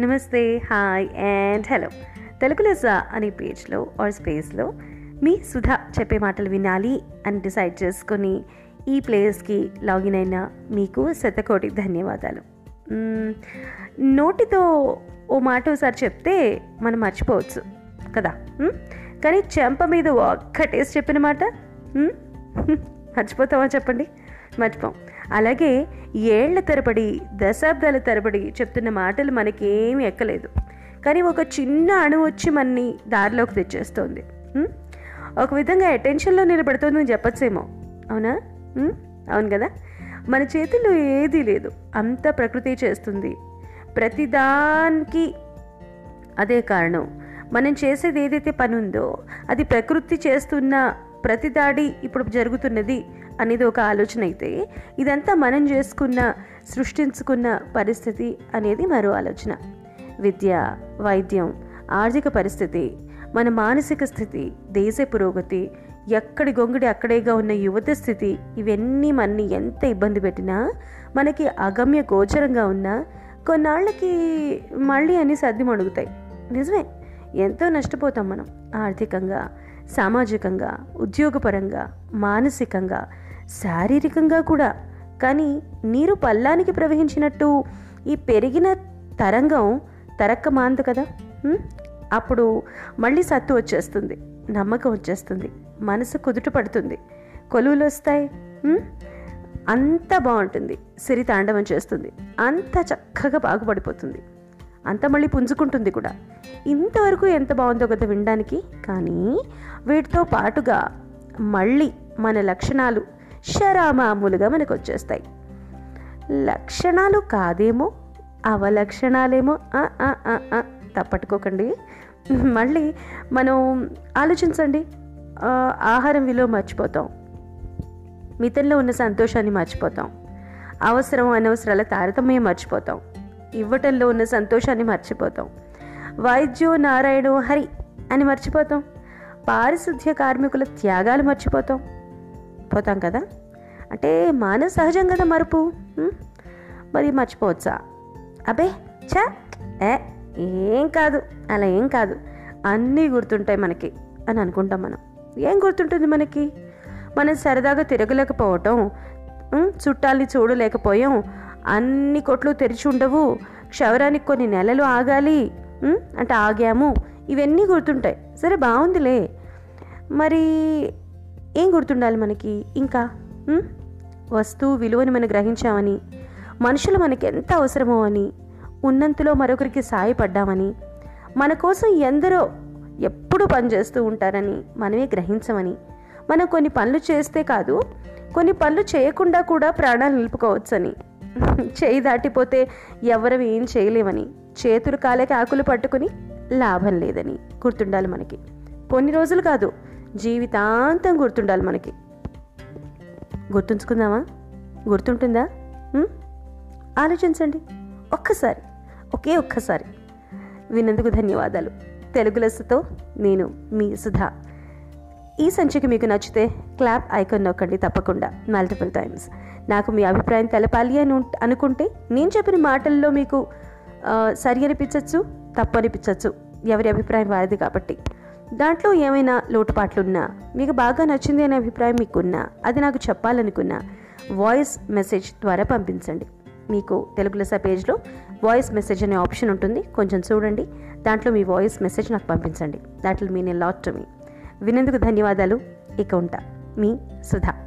నమస్తే hi and hello. Telugu లెస్స అనే పేజ్లో ఆర్ స్పేస్లో మీ సుధా చెప్పే మాటలు వినాలి అని డిసైడ్ చేసుకొని ఈ ప్లేస్కి లాగిన్ అయిన మీకు శతకోటి ధన్యవాదాలు. నోటితో ఓ మాట ఒకసారి చెప్తే మనం మర్చిపోవచ్చు కదా? కానీ చెంప మీద ఒక్కటేసి చెప్పిన మాట? మర్చిపోతామా చెప్పండి? మర్చిపోం. అలాగే ఏళ్ళ తరబడి దశాబ్దాల తరబడి చెప్తున్న మాటలు మనకేమి ఎక్కలేదు. కానీ ఒక చిన్న అణు వచ్చి మనని దారిలోకి తెచ్చేస్తోంది. ఒక విధంగా అటెన్షన్లో నిలబడుతుందని చెప్పచ్చేమో. అవునా? అవును కదా? మన చేతుల్లో ఏదీ లేదు. అంత ప్రకృతి చేస్తుంది. ప్రతిదానికి అదే కారణం. మనం చేసేది ఏదైతే పని ఉందో అది ప్రకృతి చేస్తున్న ప్రతి దాడి ఇప్పుడు జరుగుతున్నది అనేది ఒక ఆలోచన అయితే ఇదంతా మనం చేసుకున్న సృష్టించుకున్న పరిస్థితి అనేది మరో ఆలోచన. విద్య వైద్యం ఆర్థిక పరిస్థితి మన మానసిక స్థితి దేశ పురోగతి ఎక్కడి గొంగుడి అక్కడేగా ఉన్న యువత స్థితి ఇవన్నీ మనని ఎంత ఇబ్బంది పెట్టినా మనకి అగమ్య గోచరంగా ఉన్నా కొన్నాళ్ళకి మళ్ళీ అన్ని సర్ది మడుగుతాయి నిజమే ఎంతో నష్టపోతాం మనం. ఆర్థికంగా సామాజికంగా ఉద్యోగపరంగా మానసికంగా శారీరకంగా కూడా. కానీ నీరు పల్లానికి ప్రవహించినట్టు ఈ పెరిగిన తరంగం తరక్క మాందు కదా? అప్పుడు మళ్ళీ సత్తు వచ్చేస్తుంది నమ్మకం వచ్చేస్తుంది మనసు కుదుట పడుతుంది. కొలువులు వస్తాయి అంత బాగుంటుంది సిరి తాండవం చేస్తుంది అంత చక్కగా బాగుపడిపోతుంది. అంత మళ్ళీ పుంజుకుంటుంది కూడా. ఇంతవరకు ఎంత బాగుందో కదా వినడానికి. కానీ వీటితో పాటుగా మళ్ళీ మన లక్షణాలు షరామామూలుగా మనకు వచ్చేస్తాయి లక్షణాలు కాదేమో? అవలక్షణాలేమో? ఆ, ఆ, తప్పట్టుకోకండి. మళ్ళీ మనం ఆలోచించండి. ఆహారం విలువ మర్చిపోతాం. మితంలో ఉన్న సంతోషాన్ని మర్చిపోతాం. అవసరం అనవసరాల తారతమ్యం మర్చిపోతాం. ఇవ్వటంలో ఉన్న సంతోషాన్ని మర్చిపోతాం. వైద్యో నారాయణో హరి అని మర్చిపోతాం. పారిశుద్ధ్య కార్మికుల త్యాగాలు మర్చిపోతాం. పోతాం కదా? అంటే మానవ సహజం కదా మరుపు. మరి మర్చిపోవచ్చా? అబే చ ఏ ఏం కాదు అలా ఏం కాదు. అన్నీ గుర్తుంటాయి మనకి అని అనుకుంటాం మనం. ఏం గుర్తుంటుంది మనకి? మనం సరదాగా తిరగలేకపోవటం చుట్టాలని చూడలేకపోయాం అన్ని కొట్లు తెరిచి ఉండవు క్షవరానికి కొన్ని నెలలు ఆగాలి అంటే ఆగాము ఇవన్నీ గుర్తుంటాయి. సరే బాగుందిలే. మరి ఏం గుర్తుండాలి మనకి? ఇంకా? వస్తువు విలువని మనం గ్రహించామని మనుషులు మనకి ఎంత అవసరమో అని ఉన్నంతలో మరొకరికి సాయపడ్డామని మన కోసం ఎందరో ఎప్పుడు పనిచేస్తూ ఉంటారని మనమే గ్రహించమని మనం కొన్ని పనులు చేస్తే కాదు కొన్ని పనులు చేయకుండా కూడా ప్రాణాలు నిలుపుకోవచ్చని చేయి దాటిపోతే ఎవరు ఏం చేయలేమని చేతులు కాలేక ఆకులు పట్టుకుని లాభం లేదని గుర్తుండాలి మనకి. కొన్ని రోజులు కాదు జీవితాంతం గుర్తుండాలి మనకి. గుర్తుంచుకుందామా? గుర్తుంటుందా? ఆలోచించండి. ఒక్కసారి ఒకే ఒక్కసారి. విన్నందుకు ధన్యవాదాలు. తెలుగు లెస్సుతో నేను మీ సుధా. ఈ సంచిక మీకు నచ్చితే క్లాప్ ఐకాన్ నొక్కండి తప్పకుండా. మల్టిపుల్ టైమ్స్ నాకు మీ అభిప్రాయం తెలపాలి అని అనుకుంటే నేను చెప్పిన మాటల్లో మీకు సరి అనిపించవచ్చు తప్పు అనిపించవచ్చు ఎవరి అభిప్రాయం వారిది కాబట్టి. దాంట్లో ఏమైనా లోటుపాట్లున్నా మీకు బాగా నచ్చింది అనే అభిప్రాయం మీకున్నా అది నాకు చెప్పాలనుకున్నా వాయిస్ మెసేజ్ ద్వారా పంపించండి. మీకు తెలుగు లెసా పేజ్లో వాయిస్ మెసేజ్ అనే ఆప్షన్ ఉంటుంది. కొంచెం చూడండి. దాంట్లో మీ వాయిస్ మెసేజ్ నాకు పంపించండి. That will mean a lot to me. వినేందుకు ధన్యవాదాలు. ఇక ఉంటా. మీ సుధా.